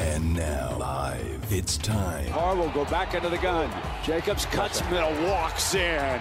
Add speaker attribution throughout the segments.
Speaker 1: And now, live, it's time.
Speaker 2: Carr will go back into the gun. Jacobs cuts middle, walks in.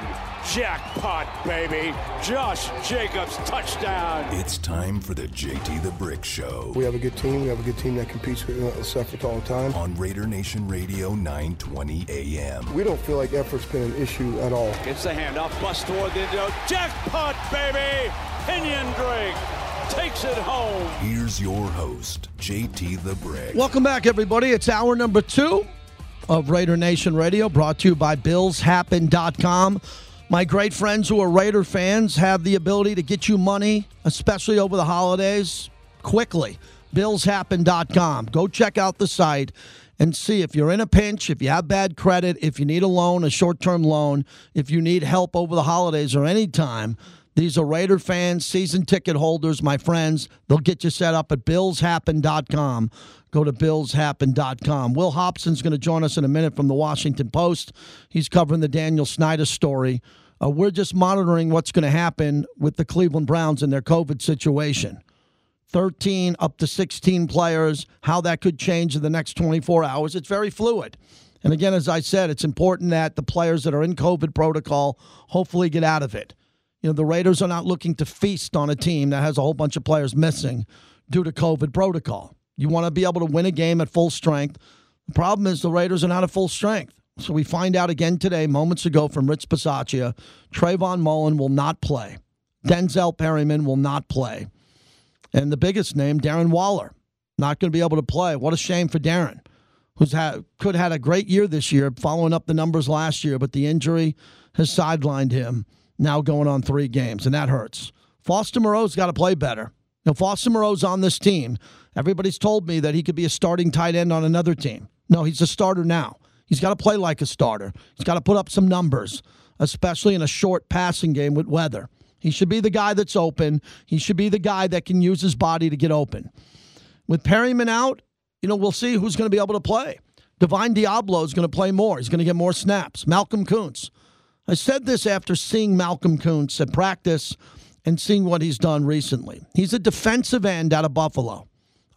Speaker 2: Jackpot, baby. Josh Jacobs, touchdown.
Speaker 1: It's time for the JT the Brick Show
Speaker 3: We have a good team. We have a good team that competes with uh, us effort all the time.
Speaker 1: on Raider Nation Radio 920 AM.
Speaker 3: We don't feel like effort's been an issue at all.
Speaker 2: Gets the handoff, bust toward the end zone. Jackpot, baby. Kenyan Drake takes it home.
Speaker 1: Here's your host, JT the Brick.
Speaker 4: Welcome back, everybody. It's hour number two of Raider Nation Radio, brought to you by BillsHappen.com. My great friends who are Raider fans have the ability to get you money, especially over the holidays, quickly. BillsHappen.com. Go check out the site and see if you're in a pinch, if you have bad credit, if you need a loan, a short term loan, if you need help over the holidays or any time. These are Raider fans, season ticket holders, my friends. They'll get you set up at billshappen.com. Go to billshappen.com. Will Hobson's going to join us in a minute from the Washington Post. He's covering the Daniel Snyder story. Uh, we're just monitoring what's going to happen with the Cleveland Browns and their COVID situation. 13 up to 16 players, how that could change in the next 24 hours. It's very fluid. And again, as I said, it's important that the players that are in COVID protocol hopefully get out of it. You know, the Raiders are not looking to feast on a team that has a whole bunch of players missing due to COVID protocol. You want to be able to win a game at full strength. The problem is the Raiders are not at full strength. So we find out again today, moments ago, from Rich Bisaccia, Trayvon Mullen will not play. Denzel Perryman will not play. And the biggest name, Darren Waller, not going to be able to play. What a shame for Darren, who's had could have had a great year this year, following up the numbers last year, but the injury has sidelined him. Now going on three games, and that hurts. Foster Moreau's got to play better. Now, Foster Moreau's on this team. Everybody's told me that he could be a starting tight end on another team. No, he's a starter now. He's got to play like a starter. He's got to put up some numbers, especially in a short passing game with weather. He should be the guy that's open. He should be the guy that can use his body to get open. With Perryman out, you know, we'll see who's going to be able to play. Divine Deablo is going to play more. He's going to get more snaps. Malcolm Koonce. I said this after seeing Malcolm Koonce at practice and seeing what he's done recently. He's a defensive end out of Buffalo.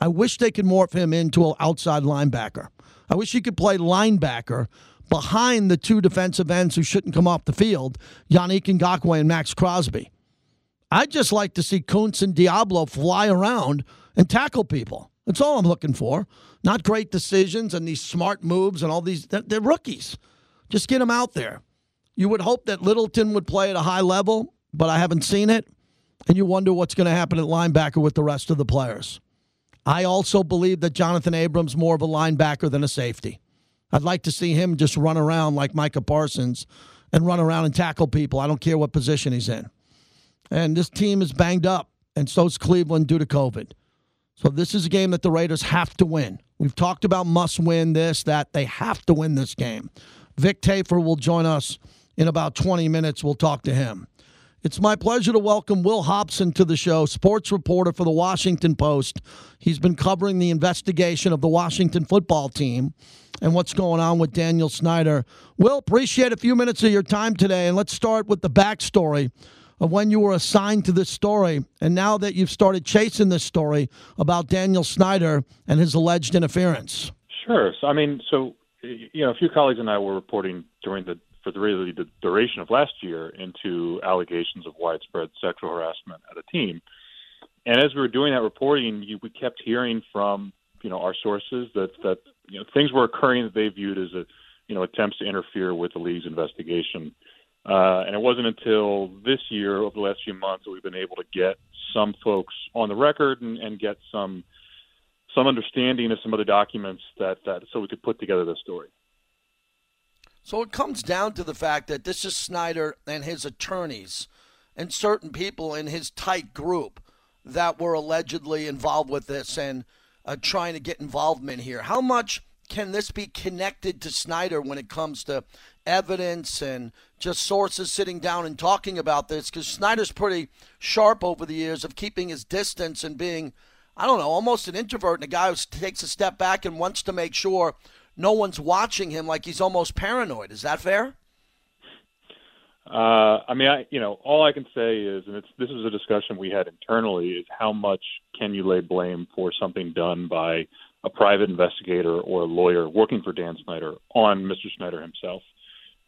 Speaker 4: I wish they could morph him into an outside linebacker. I wish he could play linebacker behind the two defensive ends who shouldn't come off the field, Yannick Ngakoue and Maxx Crosby. I'd just like to see Koonce and Deablo fly around and tackle people. That's all I'm looking for. Not great decisions and these smart moves and all these. They're, they're rookies. Just get them out there. You would hope that Littleton would play at a high level, but I haven't seen it. And you wonder what's going to happen at linebacker with the rest of the players. I also believe that Johnathan Abram's more of a linebacker than a safety. I'd like to see him just run around like Micah Parsons and run around and tackle people. I don't care what position he's in. And this team is banged up, and so is Cleveland due to COVID. So this is a game that the Raiders have to win. We've talked about must win this, that. They have to win this game. Vic Tafur will join us in about 20 minutes. We'll talk to him. It's my pleasure to welcome Will Hobson to the show, sports reporter for the Washington Post. He's been covering the investigation of the Washington football team and what's going on with Daniel Snyder. Will, appreciate a few minutes of your time today, and let's start with the backstory of when you were assigned to this story, and now that you've started chasing this story about Daniel Snyder and his alleged interference.
Speaker 5: Sure. So, I mean, so you know, a few colleagues and I were reporting during the for the really the duration of last year into allegations of widespread sexual harassment at a team. And as we were doing that reporting, you, we kept hearing from you know our sources that that you know things were occurring that they viewed as a you know attempts to interfere with the league's investigation. Uh, and it wasn't until this year, over the last few months, that we've been able to get some folks on the record and, and get some some understanding of some of the documents that, that so we could put together this story.
Speaker 4: So it comes down to the fact that this is Snyder and his attorneys and certain people in his tight group that were allegedly involved with this and uh, trying to get involvement here. How much can this be connected to Snyder when it comes to evidence and just sources sitting down and talking about this? Because Snyder's pretty sharp over the years of keeping his distance and being, I don't know, almost an introvert and a guy who takes a step back and wants to make sure no one's watching him like he's almost paranoid. Is that fair?
Speaker 5: Uh, I mean, I you know, all I can say is, and it's this is a discussion we had internally, is how much can you lay blame for something done by a private investigator or a lawyer working for Dan Snyder on Mr. Snyder himself.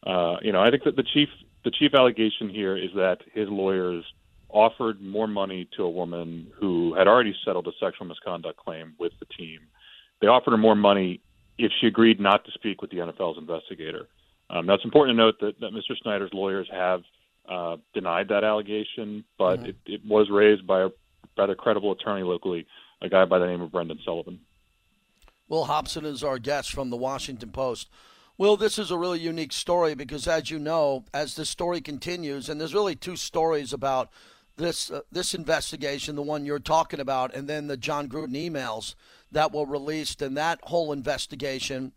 Speaker 5: Uh, you know, I think that the chief the chief allegation here is that his lawyers offered more money to a woman who had already settled a sexual misconduct claim with the team. They offered her more money if she agreed not to speak with the NFL's investigator. Um, now, it's important to note that, that Mr. Snyder's lawyers have uh, denied that allegation, but mm-hmm. it, it was raised by a rather credible attorney locally, a guy by the name of Brendan Sullivan.
Speaker 4: Will Hobson is our guest from the Washington Post. Will, this is a really unique story because, as you know, as the story continues, and there's really two stories about this uh, this investigation, the one you're talking about, and then the Jon Gruden emails that were released, and that whole investigation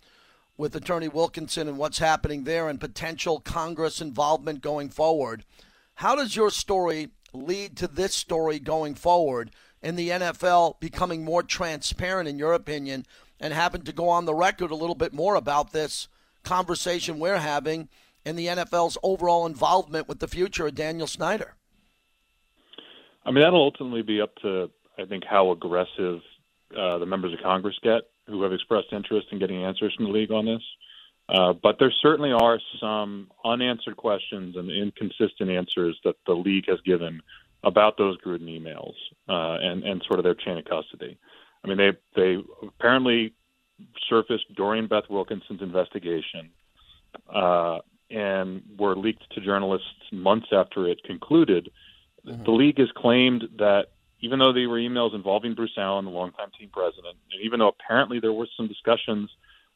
Speaker 4: with Attorney Wilkinson and what's happening there, and potential Congress involvement going forward. How does your story lead to this story going forward, and the NFL becoming more transparent, in your opinion, and having to go on the record a little bit more about this conversation we're having and the NFL's overall involvement with the future of Daniel Snyder?
Speaker 5: I mean, that'll ultimately be up to, I think, how aggressive uh, the members of Congress get who have expressed interest in getting answers from the league on this. Uh, but there certainly are some unanswered questions and inconsistent answers that the league has given about those Gruden emails uh, and, and sort of their chain of custody. I mean, they they apparently surfaced during Beth Wilkinson's investigation uh, and were leaked to journalists months after it concluded. Mm-hmm. The league has claimed that even though they were emails involving Bruce Allen, the longtime team president, and even though apparently there were some discussions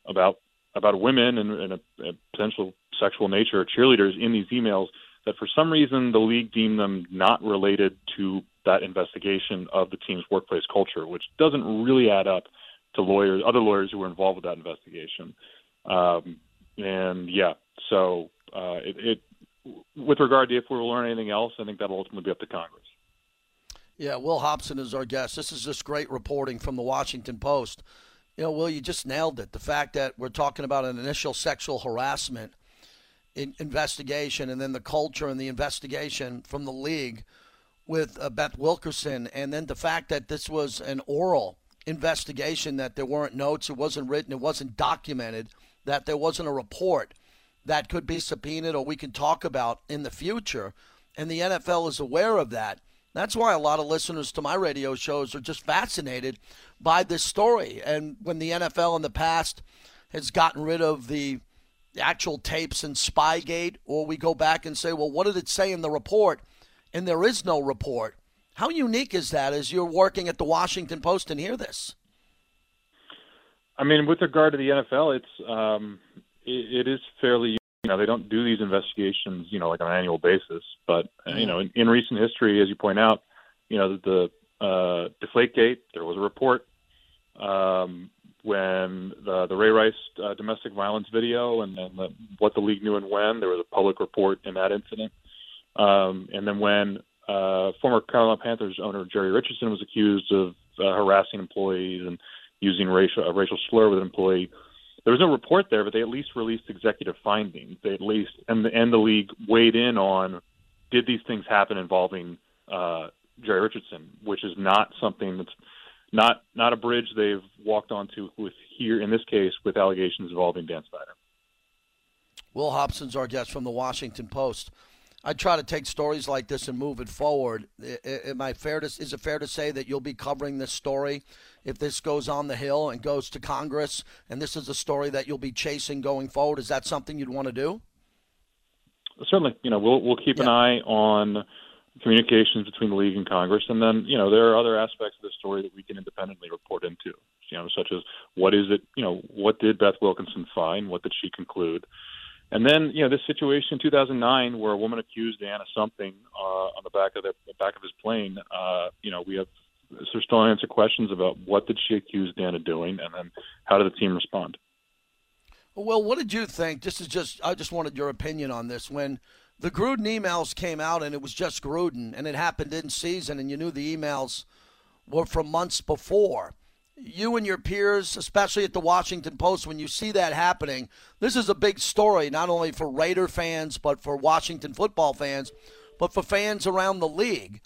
Speaker 5: about about women and, and a, a potential sexual nature of cheerleaders in these emails, that for some reason the league deemed them not related to that investigation of the team's workplace culture, which doesn't really add up to lawyers, other lawyers who were involved with that investigation. Um, and yeah, so uh, it, it, with regard to if we will learn anything else, I think that'll ultimately be up to Congress.
Speaker 4: Yeah, Will Hobson is our guest. This is just great reporting from the Washington Post. You know, Will, you just nailed it. The fact that we're talking about an initial sexual harassment in investigation and then the culture and the investigation from the league with uh, Beth Wilkinson, and then the fact that this was an oral investigation, that there weren't notes, it wasn't written, it wasn't documented, that there wasn't a report that could be subpoenaed or we can talk about in the future. And the NFL is aware of that. That's why a lot of listeners to my radio shows are just fascinated by this story. And when the NFL in the past has gotten rid of the actual tapes and Spygate, or we go back and say, well, what did it say in the report? And there is no report. How unique is that as you're working at the Washington Post and hear this?
Speaker 5: I mean, with regard to the NFL, it's um, it, it is fairly you know they don't do these investigations you know like on an annual basis but you know in, in recent history as you point out you know the uh deflategate there was a report um when the the ray rice uh, domestic violence video and, and the, what the league knew and when there was a public report in that incident. Um and then when uh former carolina panthers owner jerry richardson was accused of uh, harassing employees and using racial a racial slur with an employee there was no report there, but they at least released executive findings. They at least and the and the league weighed in on did these things happen involving uh, Jerry Richardson, which is not something that's not not a bridge they've walked onto with here in this case with allegations involving Dan Snyder.
Speaker 4: Will Hobson's our guest from the Washington Post. I try to take stories like this and move it forward. Am I fair to? Is it fair to say that you'll be covering this story if this goes on the Hill and goes to Congress, and this is a story that you'll be chasing going forward? Is that something you'd want to do?
Speaker 5: Certainly. You know, we'll we'll keep yeah. an eye on communications between the league and Congress, and then you know there are other aspects of the story that we can independently report into. You know, such as what is it? You know, what did Beth Wilkinson find? What did she conclude? And then, you know, this situation in 2009 where a woman accused Dan of something uh, on the back of the, back of his plane, uh, you know, we have there's still unanswered questions about what did she accuse Dan of doing, and then how did the team respond?
Speaker 4: Well, what did you think? This is just I just wanted your opinion on this. When the Gruden emails came out, and it was just Gruden, and it happened in season, and you knew the emails were from months before you and your peers, especially at the Washington Post, when you see that happening, this is a big story, not only for Raider fans, but for Washington football fans, but for fans around the league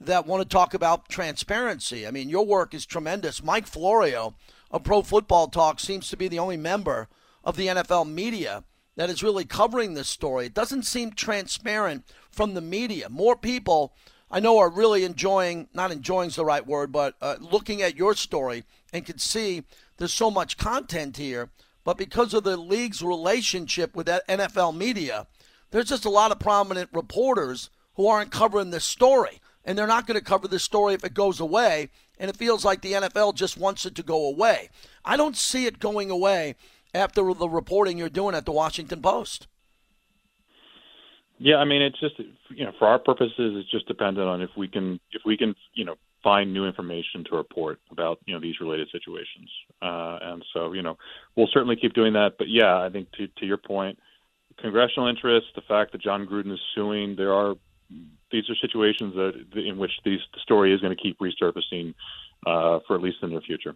Speaker 4: that want to talk about transparency. I mean, your work is tremendous. Mike Florio of Pro Football Talk seems to be the only member of the NFL media that is really covering this story. It doesn't seem transparent from the media. More people I know are really enjoying, not enjoying is the right word, but uh, looking at your story and can see there's so much content here. But because of the league's relationship with that NFL media, there's just a lot of prominent reporters who aren't covering this story. And they're not going to cover this story if it goes away. And it feels like the NFL just wants it to go away. I don't see it going away after the reporting you're doing at the Washington Post.
Speaker 5: Yeah, I mean, it's just you know, for our purposes, it's just dependent on if we can if we can you know find new information to report about you know these related situations. Uh, and so you know, we'll certainly keep doing that. But yeah, I think to to your point, congressional interest, the fact that Jon Gruden is suing, there are these are situations that in which these the story is going to keep resurfacing uh, for at least the near future.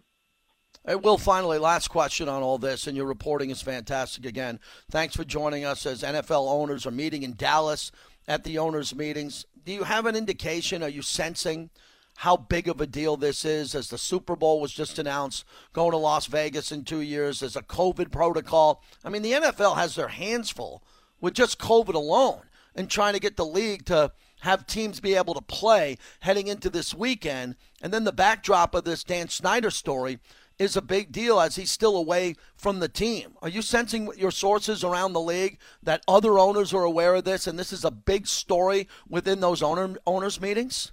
Speaker 4: Hey, Will, finally, last question on all this, and your reporting is fantastic again. Thanks for joining us as NFL owners are meeting in Dallas at the owners' meetings. Do you have an indication? Are you sensing how big of a deal this is as the Super Bowl was just announced, going to Las Vegas in two years, as a COVID protocol? I mean, the NFL has their hands full with just COVID alone and trying to get the league to have teams be able to play heading into this weekend. And then the backdrop of this Dan Snyder story is a big deal as he's still away from the team. Are you sensing with your sources around the league that other owners are aware of this and this is a big story within those owner owners meetings?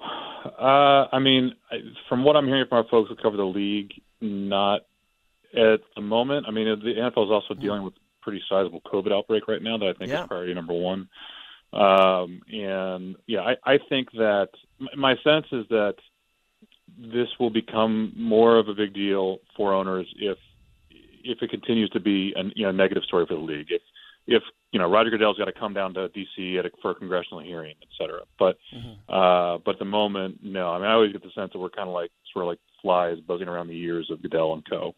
Speaker 5: Uh, I mean, from what I'm hearing from our folks who cover the league, not at the moment. I mean, the NFL is also dealing with pretty sizable COVID outbreak right now that I think yeah. is priority number one. Um, and yeah, I, I think that my sense is that this will become more of a big deal for owners if if it continues to be a you know negative story for the league. If if you know Roger Goodell's got to come down to D.C. A, for a congressional hearing, et cetera. But mm-hmm. uh, but at the moment, no. I mean, I always get the sense that we're kind of like sort of like flies buzzing around the ears of Goodell and Co.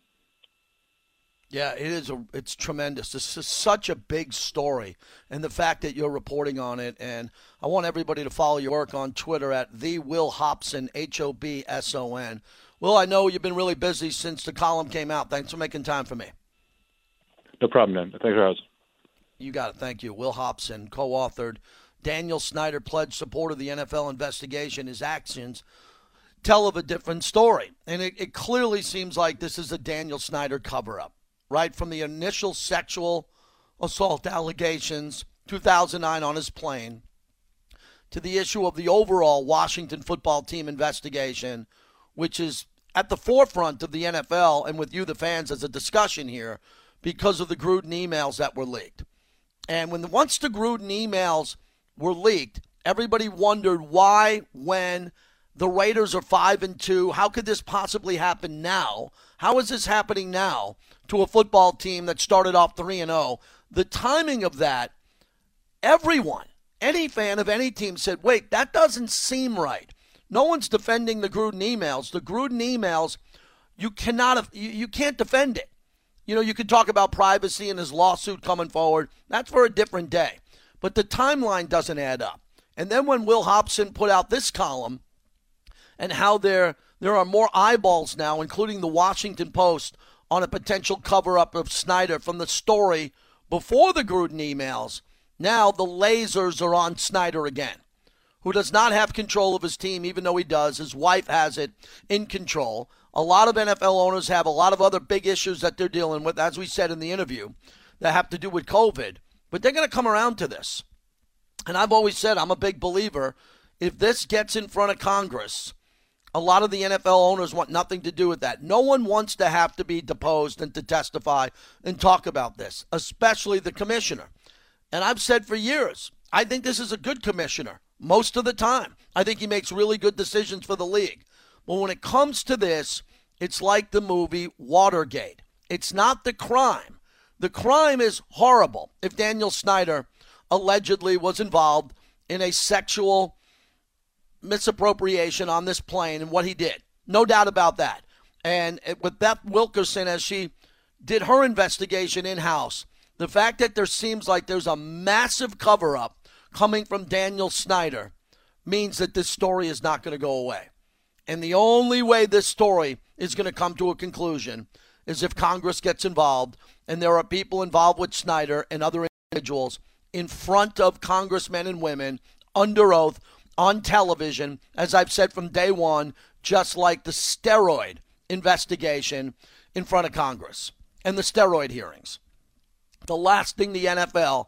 Speaker 4: Yeah, it is. A, it's tremendous. This is such a big story, and the fact that you're reporting on it. And I want everybody to follow your work on Twitter at the Will Hobson H O B S O N. Will, I know you've been really busy since the column came out. Thanks for making time for me.
Speaker 5: No problem, man. Thanks for having
Speaker 4: You got it. Thank you. Will Hobson, co-authored. Daniel Snyder pledged support of the NFL investigation. His actions tell of a different story, and it, it clearly seems like this is a Daniel Snyder cover-up right from the initial sexual assault allegations 2009 on his plane to the issue of the overall Washington football team investigation, which is at the forefront of the NFL and with you, the fans, as a discussion here because of the Gruden emails that were leaked. And when the, once the Gruden emails were leaked, everybody wondered why, when the Raiders are five and two, how could this possibly happen now? How is this happening now? to a football team that started off 3 and 0. The timing of that, everyone, any fan of any team said, "Wait, that doesn't seem right." No one's defending the Gruden emails. The Gruden emails, you cannot you can't defend it. You know, you could talk about privacy and his lawsuit coming forward. That's for a different day. But the timeline doesn't add up. And then when Will Hobson put out this column and how there there are more eyeballs now, including the Washington Post, on a potential cover up of Snyder from the story before the Gruden emails. Now the lasers are on Snyder again, who does not have control of his team, even though he does. His wife has it in control. A lot of NFL owners have a lot of other big issues that they're dealing with, as we said in the interview, that have to do with COVID. But they're going to come around to this. And I've always said I'm a big believer. If this gets in front of Congress, a lot of the NFL owners want nothing to do with that. No one wants to have to be deposed and to testify and talk about this, especially the commissioner. And I've said for years, I think this is a good commissioner most of the time. I think he makes really good decisions for the league. But when it comes to this, it's like the movie Watergate. It's not the crime. The crime is horrible if Daniel Snyder allegedly was involved in a sexual misappropriation on this plane and what he did. No doubt about that. And with Beth Wilkinson, as she did her investigation in house, the fact that there seems like there's a massive cover up coming from Daniel Snyder means that this story is not going to go away. And the only way this story is going to come to a conclusion is if Congress gets involved and there are people involved with Snyder and other individuals in front of congressmen and women under oath on television, as I've said from day one, just like the steroid investigation in front of Congress and the steroid hearings. The last thing the NFL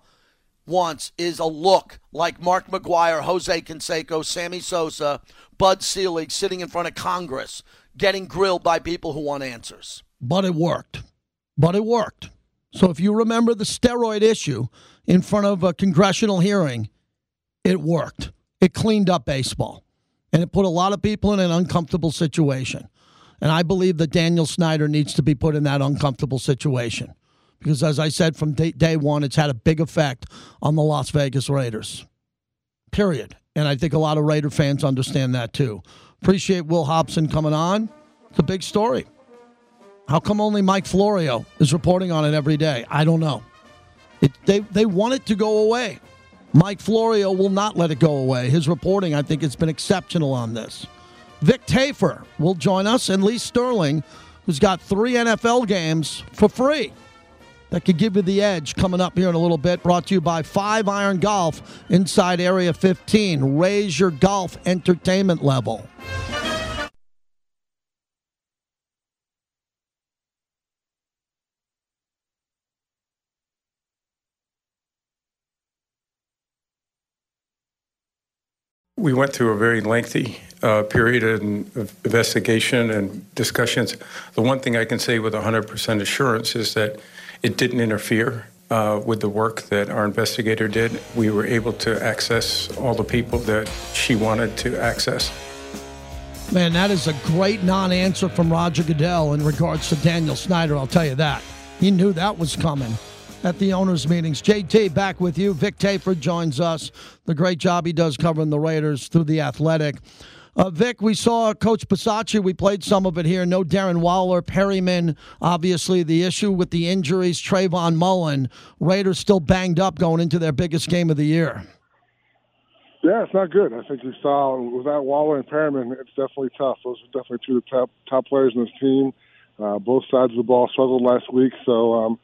Speaker 4: wants is a look like Mark McGwire, Jose Canseco, Sammy Sosa, Bud Selig sitting in front of Congress getting grilled by people who want answers. But it worked. But it worked. So if you remember the steroid issue in front of a congressional hearing, it worked. It cleaned up baseball. And it put a lot of people in an uncomfortable situation. And I believe that Daniel Snyder needs to be put in that uncomfortable situation. Because as I said from day, day one, it's had a big effect on the Las Vegas Raiders. Period. And I think a lot of Raider fans understand that too. Appreciate Will Hobson coming on. It's a big story. How come only Mike Florio is reporting on it every day? I don't know. It, they, they want it to go away. Mike Florio will not let it go away. His reporting, I think, has been exceptional on this. Vic Tafur will join us, and Lee Sterling, who's got three NFL games for free. That could give you the edge coming up here in a little bit. Brought to you by Five Iron Golf inside Area 15. Raise your golf entertainment level.
Speaker 6: We went through a very lengthy uh, period of investigation and discussions. The one thing I can say with 100% assurance is that it didn't interfere uh, with the work that our investigator did. We were able to access all the people that she wanted to access.
Speaker 4: Man, that is a great non answer from Roger Goodell in regards to Daniel Snyder, I'll tell you that. He knew that was coming at the owners' meetings. JT, back with you. Vic Tafur joins us. The great job he does covering the Raiders through the Athletic. Uh, Vic, we saw Coach Bisaccia. We played some of it here. No Darren Waller, Perryman. Obviously, the issue with the injuries. Trayvon Mullen. Raiders still banged up going into their biggest game of the year.
Speaker 3: Yeah, it's not good. I think you saw without Waller and Perryman, it's definitely tough. Those are definitely two of the top top players in this team. Uh, both sides of the ball struggled last week, so um,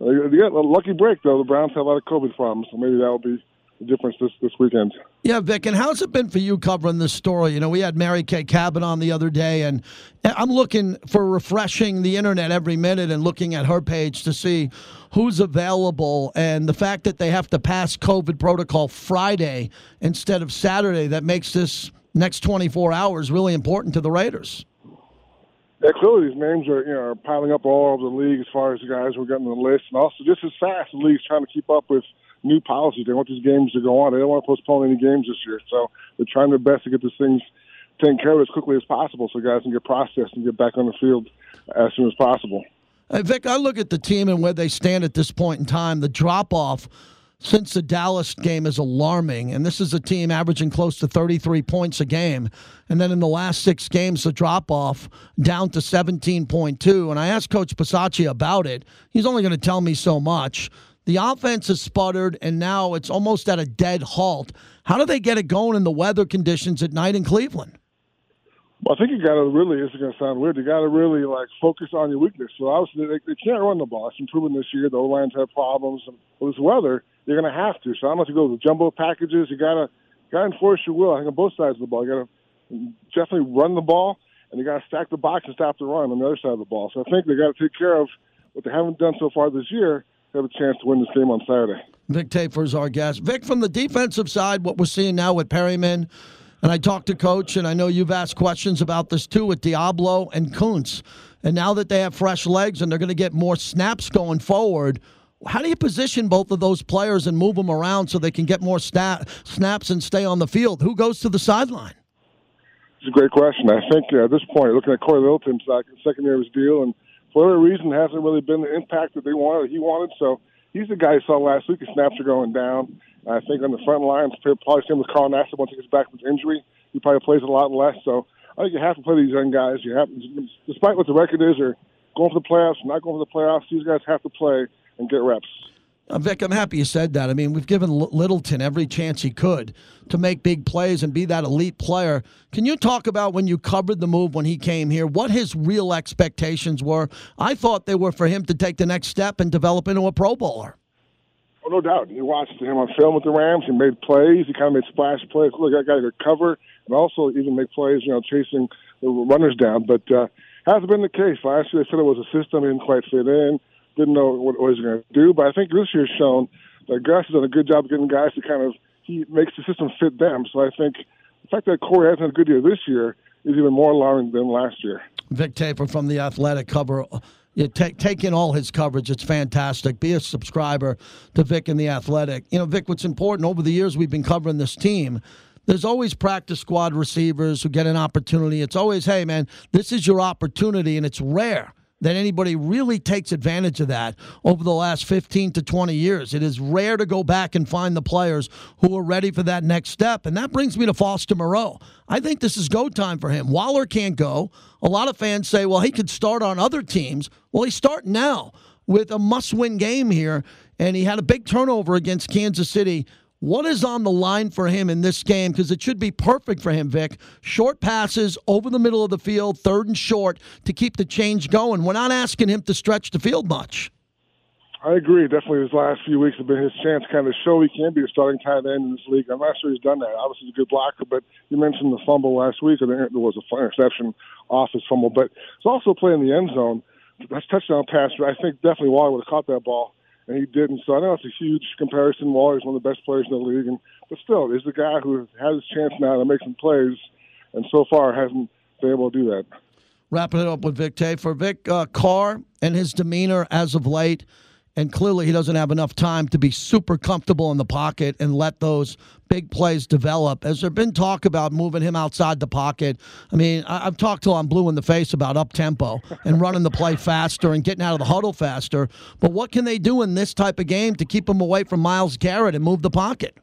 Speaker 3: Uh, they got a lucky break though. The Browns have a lot of COVID problems, so maybe that will be the difference this, this weekend.
Speaker 4: Yeah, Vic, and how's it been for you covering this story? You know, we had Mary Kay Cabot on the other day, and I'm looking for refreshing the internet every minute and looking at her page to see who's available. And the fact that they have to pass COVID protocol Friday instead of Saturday, that makes this next 24 hours really important to the Raiders.
Speaker 3: Yeah, clearly these names are you know are piling up all over the league as far as the guys who are getting on the list, and also just as fast the league's trying to keep up with new policies. They want these games to go on. They don't want to postpone any games this year, so they're trying their best to get these things taken care of as quickly as possible, so guys can get processed and get back on the field as soon as possible.
Speaker 4: Hey, Vic, I look at the team and where they stand at this point in time. The drop off since the Dallas game is alarming. And this is a team averaging close to 33 points a game. And then in the last six games, the drop off down to 17.2. And I asked Coach Bisaccia about it. He's only going to tell me so much. The offense has sputtered, and now it's almost at a dead halt. How do they get it going in the weather conditions at night in Cleveland?
Speaker 3: Well, I think you got to really. This is going to sound weird. You got to really like focus on your weakness. So obviously they, they can't run the ball. It's improving this year. The O lines have problems. With weather, you're going to have to. So I'm going to go with jumbo packages. You got to got to enforce your will. I think on both sides of the ball, you got to definitely run the ball, and you got to stack the box and stop the run on the other side of the ball. So I think they got to take care of what they haven't done so far this year. Have a chance to win this game on Saturday.
Speaker 4: Vic Tafur is our guest. Vic, from the defensive side, what we're seeing now with Perryman, and I talked to Coach, and I know you've asked questions about this too with Deablo and Koonce. And now that they have fresh legs and they're going to get more snaps going forward, how do you position both of those players and move them around so they can get more stat, snaps and stay on the field? Who goes to the sideline?
Speaker 3: It's a great question. I think uh, at this point, looking at Corey Littleton's like second year of his deal, and for whatever reason, hasn't really been the impact that they wanted. He wanted so. He's the guy you saw last week. His snaps are going down. I think on the front line, probably same with Carl Nassib once he gets back from his injury. He probably plays a lot less. So I think you have to play these young guys. You have, despite what the record is, or going for the playoffs, not going for the playoffs. These guys have to play and get reps.
Speaker 4: Uh, Vic, I'm happy you said that. I mean, we've given L- Littleton every chance he could to make big plays and be that elite player. Can you talk about when you covered the move when he came here, what his real expectations were? I thought they were for him to take the next step and develop into a Pro Bowler.
Speaker 3: Oh, no doubt. You watched him on film with the Rams. He made plays. He kind of made splash plays. Look, that guy could cover and also even make plays, you know, chasing the runners down. But uh, hasn't been the case. Last year they said it was a system. He didn't quite fit in. Didn't know what, what he was going to do. But I think this year's shown that Gus has done a good job getting guys to kind of he makes the system fit them. So I think the fact that Corey hasn't had a good year this year is even more alarming than last year.
Speaker 4: Vic Tafur from the Athletic cover you take take in all his coverage. It's fantastic. Be a subscriber to Vic and the Athletic. You know, Vic, what's important over the years we've been covering this team. There's always practice squad receivers who get an opportunity. It's always, hey man, this is your opportunity, and it's rare that anybody really takes advantage of that over the last 15 to 20 years. It is rare to go back and find the players who are ready for that next step. And that brings me to Foster Moreau. I think this is go time for him. Waller can't go. A lot of fans say, well, he could start on other teams. Well, he's starting now with a must win game here. And he had a big turnover against Kansas City what is on the line for him in this game? Because it should be perfect for him, Vic. Short passes over the middle of the field, third and short to keep the change going. We're not asking him to stretch the field much.
Speaker 3: I agree. Definitely, his last few weeks have been his chance to kind of show he can be a starting tight end in this league. I'm not sure he's done that. Obviously, he's a good blocker, but you mentioned the fumble last week, and there was a interception off his fumble. But he's also playing the end zone. That's touchdown pass. I think definitely Waller would have caught that ball and he didn't. So I know it's a huge comparison. Waller's one of the best players in the league, and but still, he's the guy who has his chance now to make some plays, and so far hasn't been able to do that.
Speaker 4: Wrapping it up with Vic Tafur Vic uh, Carr and his demeanor as of late and clearly he doesn't have enough time to be super comfortable in the pocket and let those big plays develop. Has there been talk about moving him outside the pocket? I mean, I've talked till I'm blue in the face about up tempo and running the play faster and getting out of the huddle faster. But what can they do in this type of game to keep him away from Myles Garrett and move the pocket?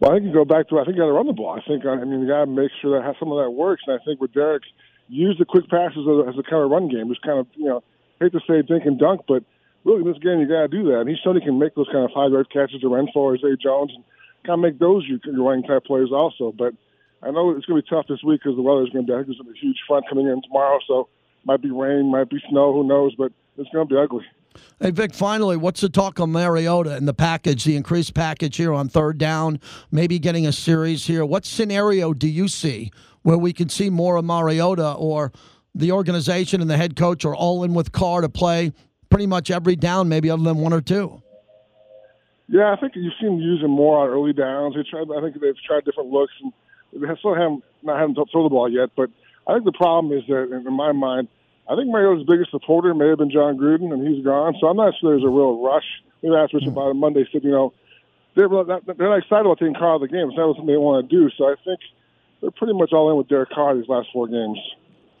Speaker 3: Well, I think you go back to I think you got to run the ball. I think I mean you got to make sure that some of that works. And I think with Derek, use the quick passes as a, as a kind of run game. Just kind of you know hate to say dink and dunk, but really in this game you got to do that. And he's shown he can make those kind of five yard catches to Renfrow or Zay Jones and kind of make those your, running type players also. But I know it's going to be tough this week because the weather's going to be. I think there's going to be a huge front coming in tomorrow, so might be rain, might be snow, who knows? But it's going to be ugly.
Speaker 4: Hey, Vic, finally, what's the talk on Mariota and the package, the increased package here on third down, maybe getting a series here? What scenario do you see where we can see more of Mariota or the organization and the head coach are all in with Carr to play pretty much every down, maybe other than one or two.
Speaker 3: Yeah, I think you've seen them use him more on early downs. They tried. I think they've tried different looks, and they still haven't not having to throw the ball yet. But I think the problem is that, in my mind, I think Mariota's biggest supporter may have been Jon Gruden, and he's gone. So I'm not sure there's a real rush. We asked Rich about it Monday. Said, you know, they're not, they're not excited about taking Carr out of the game. It's not something they want to do. So I think they're pretty much all in with Derek Carr these last four games.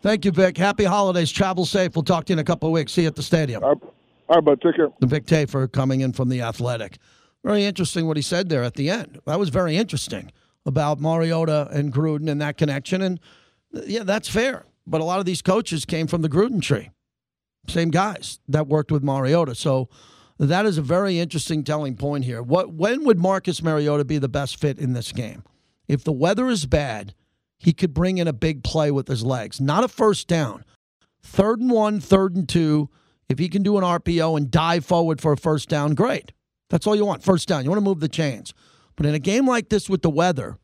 Speaker 4: Thank you, Vic. Happy holidays. Travel safe. We'll talk to you in a couple of weeks. See you at the stadium.
Speaker 3: All right, bud. Take care.
Speaker 4: The Vic Tafur coming in from the Athletic. Very interesting what he said there at the end. That was very interesting about Mariota and Gruden and that connection. And yeah, that's fair. But a lot of these coaches came from the Gruden tree. Same guys that worked with Mariota. So that is a very interesting telling point here. What when would Marcus Mariota be the best fit in this game? If the weather is bad he could bring in a big play with his legs. Not a first down. Third and one, third and two. If he can do an RPO and dive forward for a first down, great. That's all you want. First down. You want to move the chains. But in a game like this with the weather,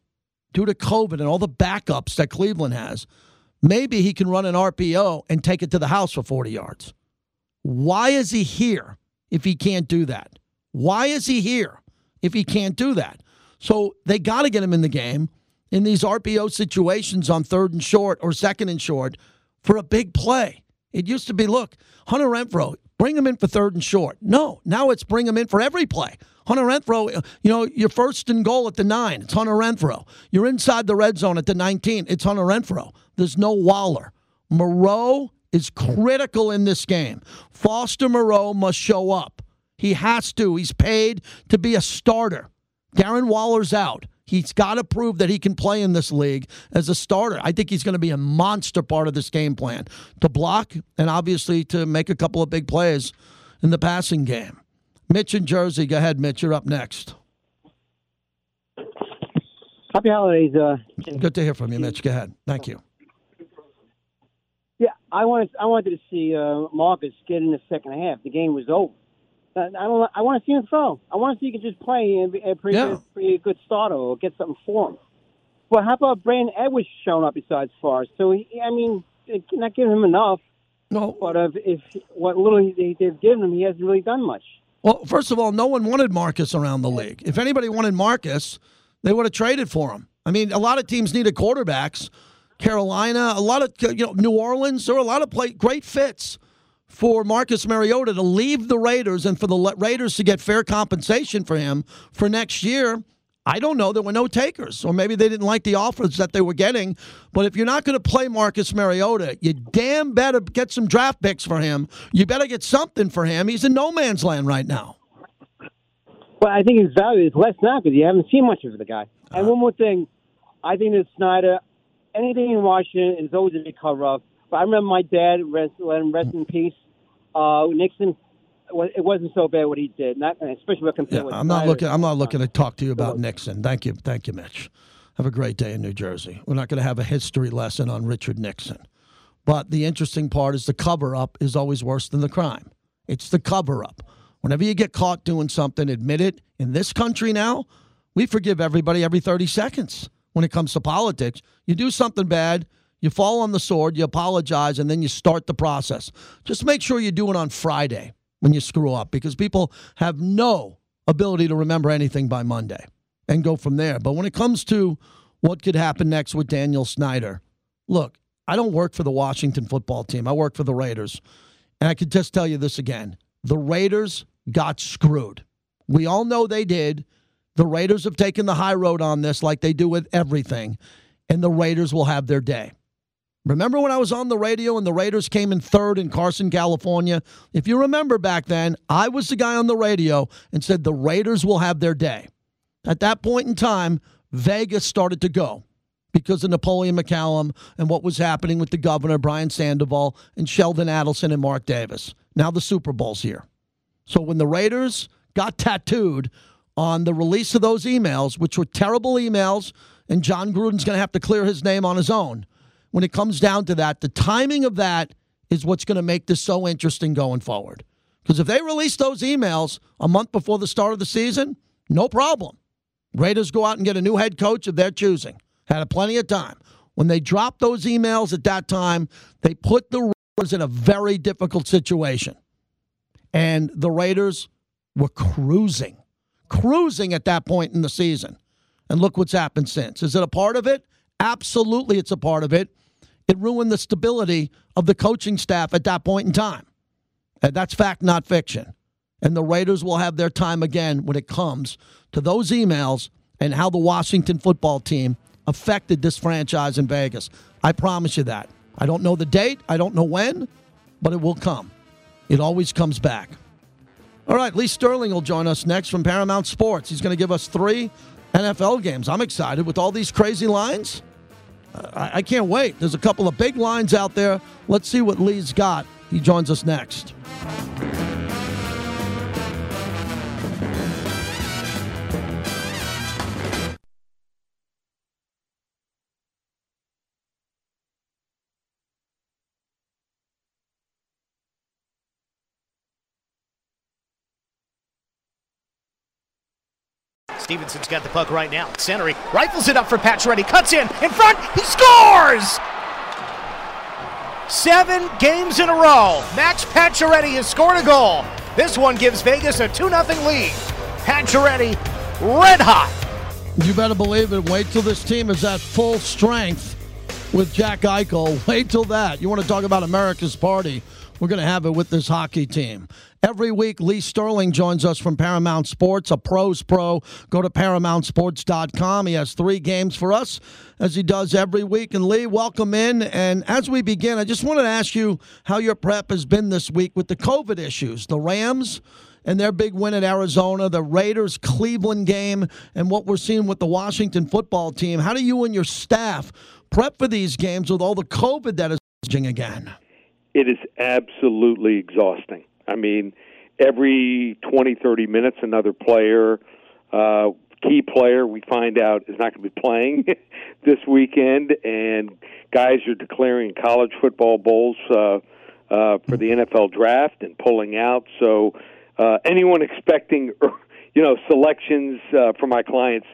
Speaker 4: due to COVID and all the backups that Cleveland has, maybe he can run an RPO and take it to the house for 40 yards. Why is he here if he can't do that? Why is he here if he can't do that? So they got to get him in the game in these RPO situations on third and short or second and short for a big play. It used to be, look, Hunter Renfrow, bring him in for third and short. No, now it's bring him in for every play. Hunter Renfrow, you know, you're first and goal at the nine. It's Hunter Renfrow. You're inside the red zone at the 19. It's Hunter Renfro. There's no Waller. Moreau is critical in this game. Foster Moreau must show up. He has to. He's paid to be a starter. Darren Waller's out. He's got to prove that he can play in this league as a starter. I think he's going to be a monster part of this game plan to block and obviously to make a couple of big plays in the passing game. Mitch in Jersey. Go ahead, Mitch. You're up next.
Speaker 7: Happy holidays. Uh,
Speaker 4: Good to hear from you, Mitch. Go ahead. Thank you.
Speaker 7: yeah, I wanted I wanted to see uh, Marcus get in the second half. The game was over. I don't. I want to see him throw. I want to see he can just play and be a pretty,
Speaker 4: Yeah.
Speaker 7: good, pretty good starter or get something for him. Well, how about Brandon Edwards showing up besides Forrest? So he, I mean, not giving him enough.
Speaker 4: No.
Speaker 7: But if, if what little he, they've given him, he hasn't really done much.
Speaker 4: Well, first of all, no one wanted Marcus around the league. If anybody wanted Marcus, they would have traded for him. I mean, a lot of teams needed quarterbacks. Carolina, a lot of you know, New Orleans. There were a lot of play, great fits for Marcus Mariota to leave the Raiders and for the Raiders to get fair compensation for him for next year. I don't know. There were no takers, or maybe they didn't like the offers that they were getting. But if you're not going to play Marcus Mariota, you damn better get some draft picks for him. You better get something for him. He's in no man's land right now.
Speaker 7: Well, I think his value is less now because you haven't seen much of the guy. And uh-huh. one more thing, I think that Snyder, anything in Washington is always a big cover up. But I remember my dad, rest, let him rest in peace. Uh, Nixon, it wasn't so bad what he did, not especially when compared
Speaker 4: Yeah,
Speaker 7: with
Speaker 4: I'm not
Speaker 7: Snyder.
Speaker 4: looking. I'm not looking to talk to you about Nixon. Thank you, thank you, Mitch. Have a great day in New Jersey. We're not going to have a history lesson on Richard Nixon, but the interesting part is the cover up is always worse than the crime. It's the cover up. Whenever you get caught doing something, admit it. In this country now, we forgive everybody every 30 seconds when it comes to politics. You do something bad, you fall on the sword, you apologize, and then you start the process. Just make sure you do it on Friday when you screw up because people have no ability to remember anything by Monday and go from there. But when it comes to what could happen next with Daniel Snyder, look, I don't work for the Washington football team, I work for the Raiders. And I could just tell you this again the Raiders got screwed. We all know they did. The Raiders have taken the high road on this like they do with everything, and the Raiders will have their day. Remember when I was on the radio and the Raiders came in third in Carson, California? If you remember back then, I was the guy on the radio and said the Raiders will have their day. At that point in time, Vegas started to go because of Napoleon McCallum and what was happening with the governor, Brian Sandoval, and Sheldon Adelson and Mark Davis. Now the Super Bowl's here. So when the Raiders got tattooed on the release of those emails, which were terrible emails, and Jon Gruden's going to have to clear his name on his own. When it comes down to that, the timing of that is what's going to make this so interesting going forward. Because if they release those emails a month before the start of the season, no problem. Raiders go out and get a new head coach of their choosing. Had plenty of time. When they dropped those emails at that time, they put the Raiders in a very difficult situation. And the Raiders were cruising, cruising at that point in the season. And look what's happened since. Is it a part of it? Absolutely, it's a part of it. It ruined the stability of the coaching staff at that point in time. And that's fact, not fiction. And the Raiders will have their time again when it comes to those emails and how the Washington football team affected this franchise in Vegas. I promise you that. I don't know the date, I don't know when, but it will come. It always comes back. All right, Lee Sterling will join us next from Paramount Sports. He's going to give us three NFL games. I'm excited with all these crazy lines. I, I can't wait. There's a couple of big lines out there. Let's see what Lee's got. He joins us next.
Speaker 8: Stephenson's got the puck right now. Centering, rifles it up for Pacioretty, cuts in, in front, he scores! Seven games in a row, Max Pacioretty has scored a goal. This one gives Vegas a 2 0 lead. Pacioretty, red hot.
Speaker 4: You better believe it. Wait till this team is at full strength with Jack Eichel. Wait till that. You want to talk about America's party? We're going to have it with this hockey team. Every week, Lee Sterling joins us from Paramount Sports, a pro's pro. Go to ParamountSports.com. He has three games for us, as he does every week. And Lee, welcome in. And as we begin, I just wanted to ask you how your prep has been this week with the COVID issues. The Rams and their big win at Arizona, the Raiders Cleveland game, and what we're seeing with the Washington football team. How do you and your staff prep for these games with all the COVID that is again?
Speaker 9: it is absolutely exhausting. I mean, every 20, 30 minutes, another player, uh, key player, we find out is not going to be playing this weekend, and guys are declaring college football bowls uh, uh, for the NFL draft and pulling out. So, uh, anyone expecting, you know, selections uh, for my clients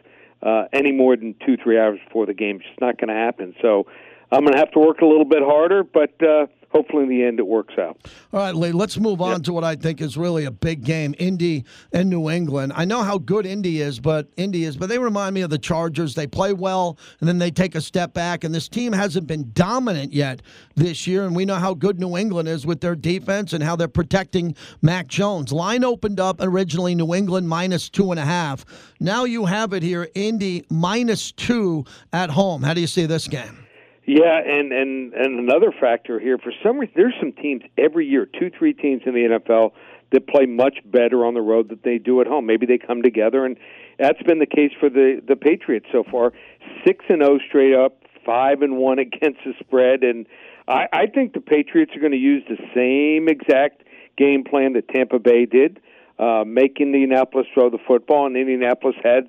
Speaker 9: uh, any more than two, three hours before the game, it's just not going to happen. So, I'm going to have to work a little bit harder, but uh, hopefully in the end it works out.
Speaker 4: All right, Lee, let's move on yep. to what I think is really a big game, Indy and New England. I know how good Indy is, but Indy is, but they remind me of the Chargers. They play well and then they take a step back and this team hasn't been dominant yet this year and we know how good New England is with their defense and how they're protecting Mac Jones. Line opened up originally New England minus two and a half. Now you have it here, Indy minus two at home. How do you see this game?
Speaker 9: Yeah, and and and another factor here for some reason there's some teams every year, two three teams in the NFL that play much better on the road than they do at home. Maybe they come together, and that's been the case for the the Patriots so far. Six and zero oh straight up, five and one against the spread, and I, I think the Patriots are going to use the same exact game plan that Tampa Bay did, uh, make Indianapolis throw the football, and Indianapolis had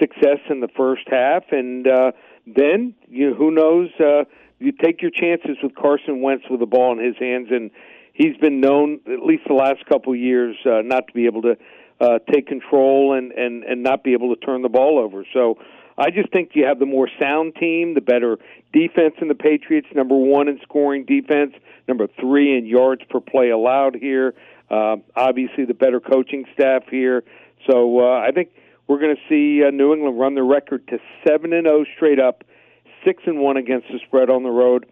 Speaker 9: success in the first half, and uh, then you who knows? Uh, you take your chances with Carson Wentz with the ball in his hands, and he's been known at least the last couple of years uh, not to be able to uh, take control and and and not be able to turn the ball over. So. I just think you have the more sound team, the better defense in the Patriots. Number one in scoring defense, number three in yards per play allowed here. Uh, obviously, the better coaching staff here. So uh, I think we're going to see uh, New England run the record to seven and zero oh straight up, six and one against the spread on the road.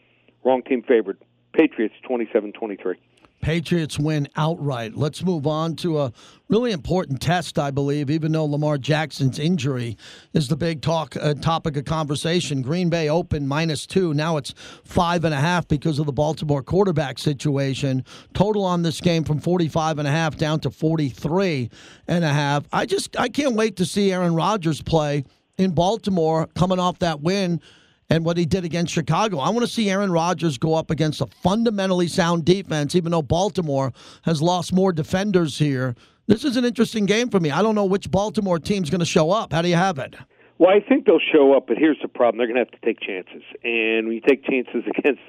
Speaker 9: Wrong team favored. Patriots 27-23.
Speaker 4: Patriots win outright. Let's move on to a really important test, I believe, even though Lamar Jackson's injury is the big talk uh, topic of conversation. Green Bay open minus two. Now it's five and a half because of the Baltimore quarterback situation. Total on this game from 45 and a half down to 43 and a half. I just I can't wait to see Aaron Rodgers play in Baltimore coming off that win and what he did against Chicago. I want to see Aaron Rodgers go up against a fundamentally sound defense, even though Baltimore has lost more defenders here. This is an interesting game for me. I don't know which Baltimore team's going to show up. How do you have it?
Speaker 9: Well, I think they'll show up, but here's the problem: they're going to have to take chances, and when you take chances against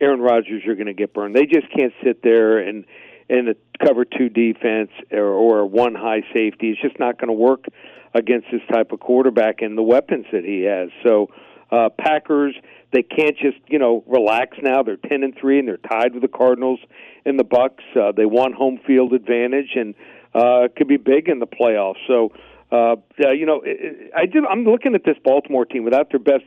Speaker 9: Aaron Rodgers, you're going to get burned. They just can't sit there and and a cover two defense or, or one high safety. It's just not going to work against this type of quarterback and the weapons that he has. So uh, Packers, they can't just you know relax now. They're ten and three, and they're tied with the Cardinals and the Bucks. Uh, they want home field advantage, and uh, could be big in the playoffs. So, uh, uh, you know, I did. I'm looking at this Baltimore team without their best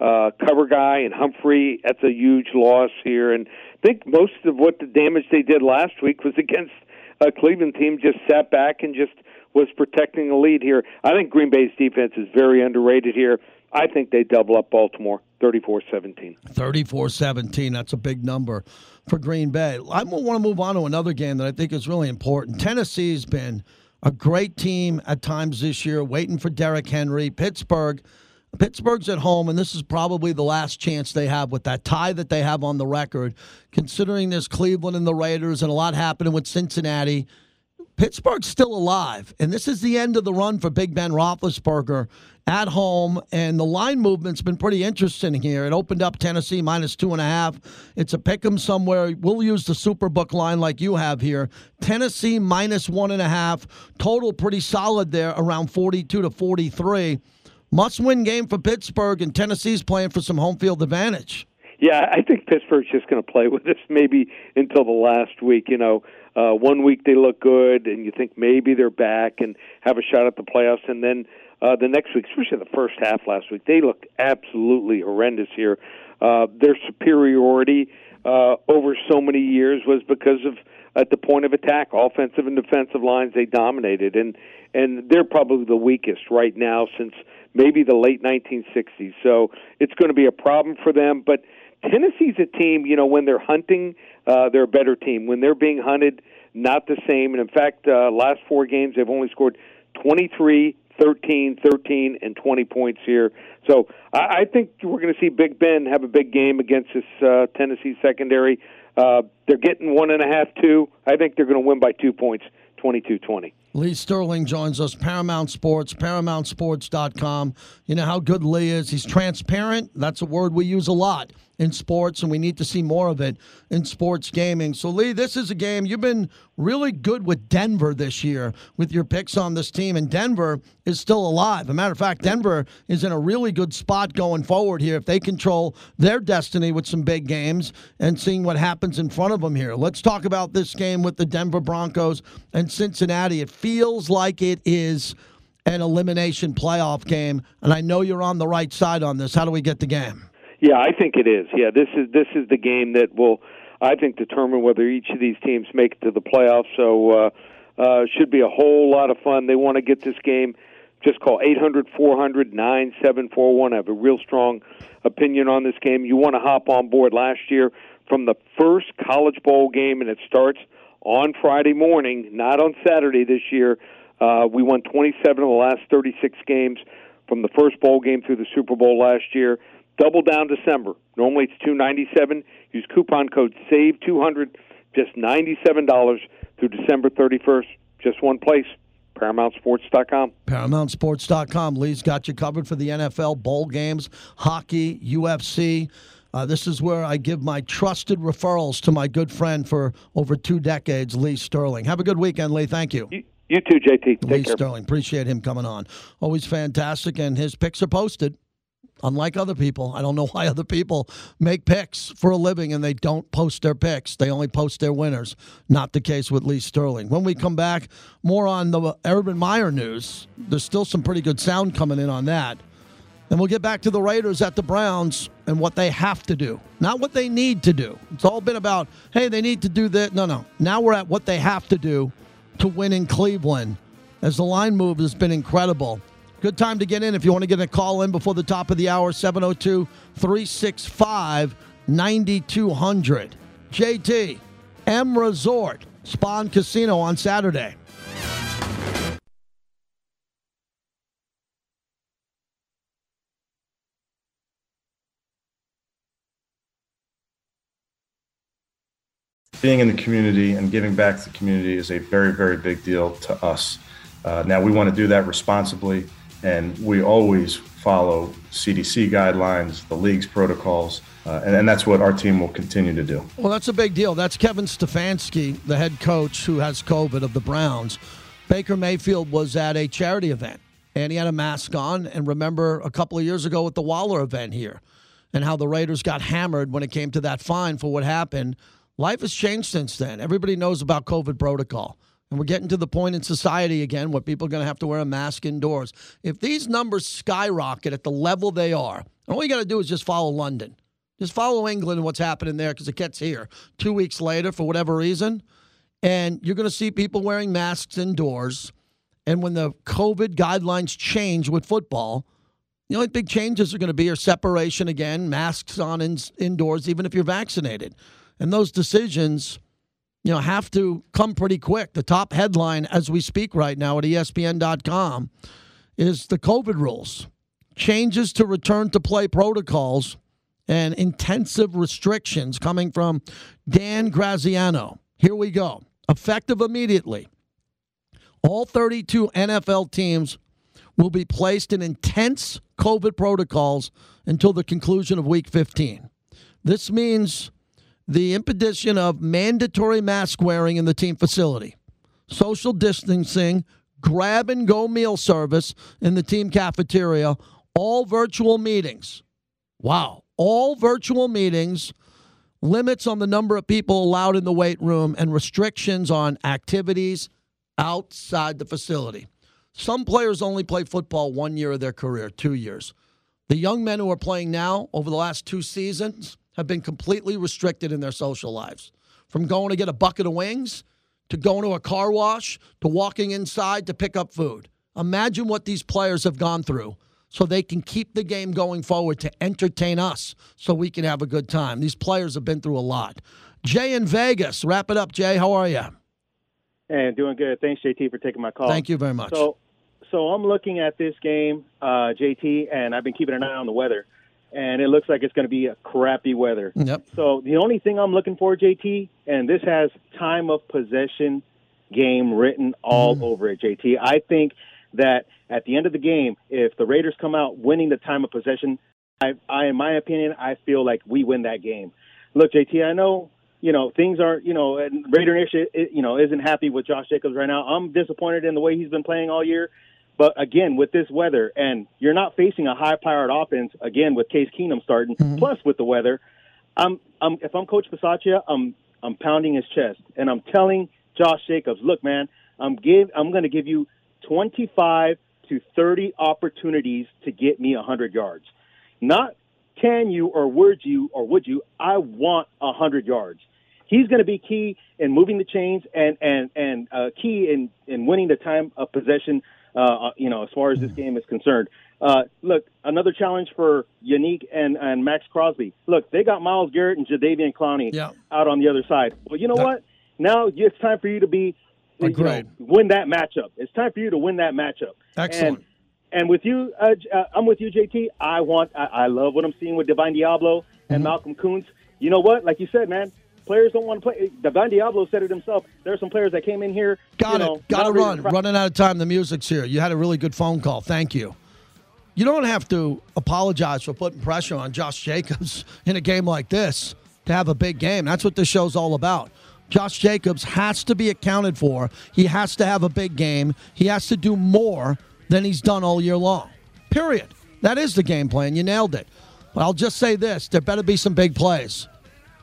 Speaker 9: uh, cover guy and Humphrey. That's a huge loss here, and I think most of what the damage they did last week was against a Cleveland team just sat back and just was protecting the lead here. I think Green Bay's defense is very underrated here. I think they double up Baltimore 34 17.
Speaker 4: 34 17. That's a big number for Green Bay. I want to move on to another game that I think is really important. Tennessee's been a great team at times this year, waiting for Derrick Henry. Pittsburgh. Pittsburgh's at home, and this is probably the last chance they have with that tie that they have on the record. Considering there's Cleveland and the Raiders and a lot happening with Cincinnati, Pittsburgh's still alive, and this is the end of the run for Big Ben Roethlisberger at home, and the line movement's been pretty interesting here. It opened up Tennessee minus two and a half. It's a pick 'em somewhere. We'll use the Superbook line like you have here. Tennessee minus one and a half. Total pretty solid there, around 42 to 43. Must win game for Pittsburgh, and Tennessee's playing for some home field advantage.
Speaker 9: Yeah, I think Pittsburgh's just going to play with this maybe until the last week. You know, uh, one week they look good, and you think maybe they're back and have a shot at the playoffs, and then uh, the next week, especially the first half last week, they looked absolutely horrendous here. Uh, their superiority uh, over so many years was because of at the point of attack, offensive and defensive lines they dominated, and and they're probably the weakest right now since maybe the late 1960s. So it's going to be a problem for them, but. Tennessee's a team, you know, when they're hunting, uh, they're a better team. When they're being hunted, not the same. And in fact, uh, last four games, they've only scored 23, 13, 13, and 20 points here. So I, I think we're going to see Big Ben have a big game against this uh, Tennessee secondary. Uh, they're getting one and a half, two. I think they're going to win by two points, 22-20.
Speaker 4: Lee Sterling joins us, Paramount Sports, ParamountSports.com. You know how good Lee is. He's transparent. That's a word we use a lot in sports, and we need to see more of it in sports gaming. So, Lee, this is a game you've been really good with Denver this year with your picks on this team, and Denver is still alive. As a matter of fact, Denver is in a really good spot going forward here if they control their destiny with some big games and seeing what happens in front of them here. Let's talk about this game with the Denver Broncos and Cincinnati. It feels like it is an elimination playoff game, and I know you're on the right side on this. How do we get the game?
Speaker 9: Yeah, I think it is. Yeah, this is this is the game that will, I think, determine whether each of these teams make it to the playoffs. So, uh, uh, should be a whole lot of fun. They want to get this game. Just call 800 400 9741. I have a real strong opinion on this game. You want to hop on board last year from the first college bowl game, and it starts on Friday morning, not on Saturday this year. Uh, we won 27 of the last 36 games from the first bowl game through the Super Bowl last year. Double down December. Normally it's two ninety seven. Use coupon code SAVE two hundred, just ninety seven dollars through December thirty first. Just one place. ParamountSports.com.
Speaker 4: ParamountSports.com. Lee's got you covered for the NFL, bowl games, hockey, UFC. Uh, this is where I give my trusted referrals to my good friend for over two decades, Lee Sterling. Have a good weekend, Lee. Thank you.
Speaker 9: You, you too, JT. Take
Speaker 4: Lee
Speaker 9: care.
Speaker 4: Sterling. Appreciate him coming on. Always fantastic, and his picks are posted. Unlike other people, I don't know why other people make picks for a living and they don't post their picks. They only post their winners. Not the case with Lee Sterling. When we come back, more on the Urban Meyer news. There's still some pretty good sound coming in on that. And we'll get back to the Raiders at the Browns and what they have to do, not what they need to do. It's all been about, hey, they need to do that. No, no. Now we're at what they have to do to win in Cleveland, as the line move has been incredible. Good time to get in if you want to get a call in before the top of the hour 702 365 9200. JT, M Resort, Spawn Casino on Saturday.
Speaker 10: Being in the community and giving back to the community is a very, very big deal to us. Uh, now, we want to do that responsibly, and we always follow CDC guidelines, the league's protocols, uh, and, and, that's what our team will continue to do.
Speaker 4: Well, that's a big deal. That's Kevin Stefanski, the head coach who has COVID of the Browns. Baker Mayfield was at a charity event, and he had a mask on. And remember a couple of years ago at the Waller event here, and how the Raiders got hammered when it came to that fine for what happened. Life has changed since then. Everybody knows about COVID protocol. And we're getting to the point in society again where people are going to have to wear a mask indoors. If these numbers skyrocket at the level they are, all you got to do is just follow London. Just follow England and what's happening there because it gets here two weeks later for whatever reason. And you're going to see people wearing masks indoors. And when the COVID guidelines change with football, the only big changes are going to be your separation again, masks on in, indoors, even if you're vaccinated. And those decisions, you know, have to come pretty quick. The top headline as we speak right now at ESPN.com is the COVID rules. Changes to return to play protocols and intensive restrictions coming from Dan Graziano. Here we go. Effective immediately. All 32 NFL teams will be placed in intense COVID protocols until the conclusion of week 15. This means the imposition of mandatory mask wearing in the team facility, social distancing, grab and go meal service in the team cafeteria, all virtual meetings. Wow, all virtual meetings, limits on the number of people allowed in the weight room, and restrictions on activities outside the facility. Some players only play football one year of their career, two years. The young men who are playing now over the last two seasons, have been completely restricted in their social lives. From going to get a bucket of wings to going to a car wash to walking inside to pick up food. Imagine what these players have gone through so they can keep the game going forward to entertain us so we can have a good time. These players have been through a lot. Jay in Vegas, wrap it up, Jay. How are you?
Speaker 11: And doing good. Thanks, JT, for taking my call.
Speaker 4: Thank you very much.
Speaker 11: So, so I'm looking at this game, uh, JT, and I've been keeping an eye on the weather and it looks like it's going to be a crappy weather.
Speaker 4: Yep.
Speaker 11: So the only thing I'm looking for, JT, and this has time of possession game written all mm. over it, JT. I think that at the end of the game, if the Raiders come out winning the time of possession, I, I in my opinion, I feel like we win that game. Look, JT, I know you know things aren't you know and Raider Nation you know isn't happy with Josh Jacobs right now. I'm disappointed in the way he's been playing all year. But again, with this weather, and you're not facing a high-powered offense again with Case Keenum starting, plus with the weather, I'm, I'm if I'm Coach Bisaccia, I'm I'm pounding his chest and I'm telling Josh Jacobs, look, man, I'm give I'm going to give you 25 to 30 opportunities to get me 100 yards. Not can you or would you or would you? I want 100 yards. He's going to be key in moving the chains and and and uh, key in in winning the time of possession. Uh, you know, as far as this game is concerned. Uh, look, another challenge for Yannick and, and Maxx Crosby. Look, they got Myles Garrett and Jadeveon Clowney
Speaker 4: Yeah.
Speaker 11: out on the other side. Well, you know what? Now it's time for you to be you know, win that matchup. It's time for you to win that matchup.
Speaker 4: Excellent.
Speaker 11: And, and with you, uh, uh, I'm with you, JT. I want, I, I love what I'm seeing with Divine Deablo and
Speaker 4: Mm-hmm.
Speaker 11: Malcolm Koonce. You know what? Like you said, man, players don't want to play. Divine Deablo said it himself. There are some players that came in here.
Speaker 4: Got
Speaker 11: you know,
Speaker 4: it. Got to run. Running out of time. The music's here. You had a really good phone call. Thank you. You don't have to apologize for putting pressure on Josh Jacobs in a game like this to have a big game. That's what this show's all about. Josh Jacobs has to be accounted for. He has to have a big game. He has to do more than he's done all year long. Period. That is the game plan. You nailed it. But I'll just say this there better be some big plays.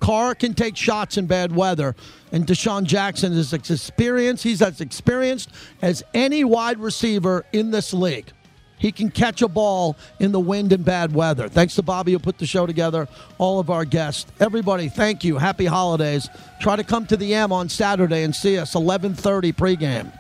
Speaker 4: Carr can take shots in bad weather, and DeSean Jackson is as experienced. He's as experienced as any wide receiver in this league. He can catch a ball in the wind and bad weather. Thanks to Bobby who put the show together, all of our guests. Everybody, thank you. Happy holidays. Try to come to the M on Saturday and see us 11:30 pregame.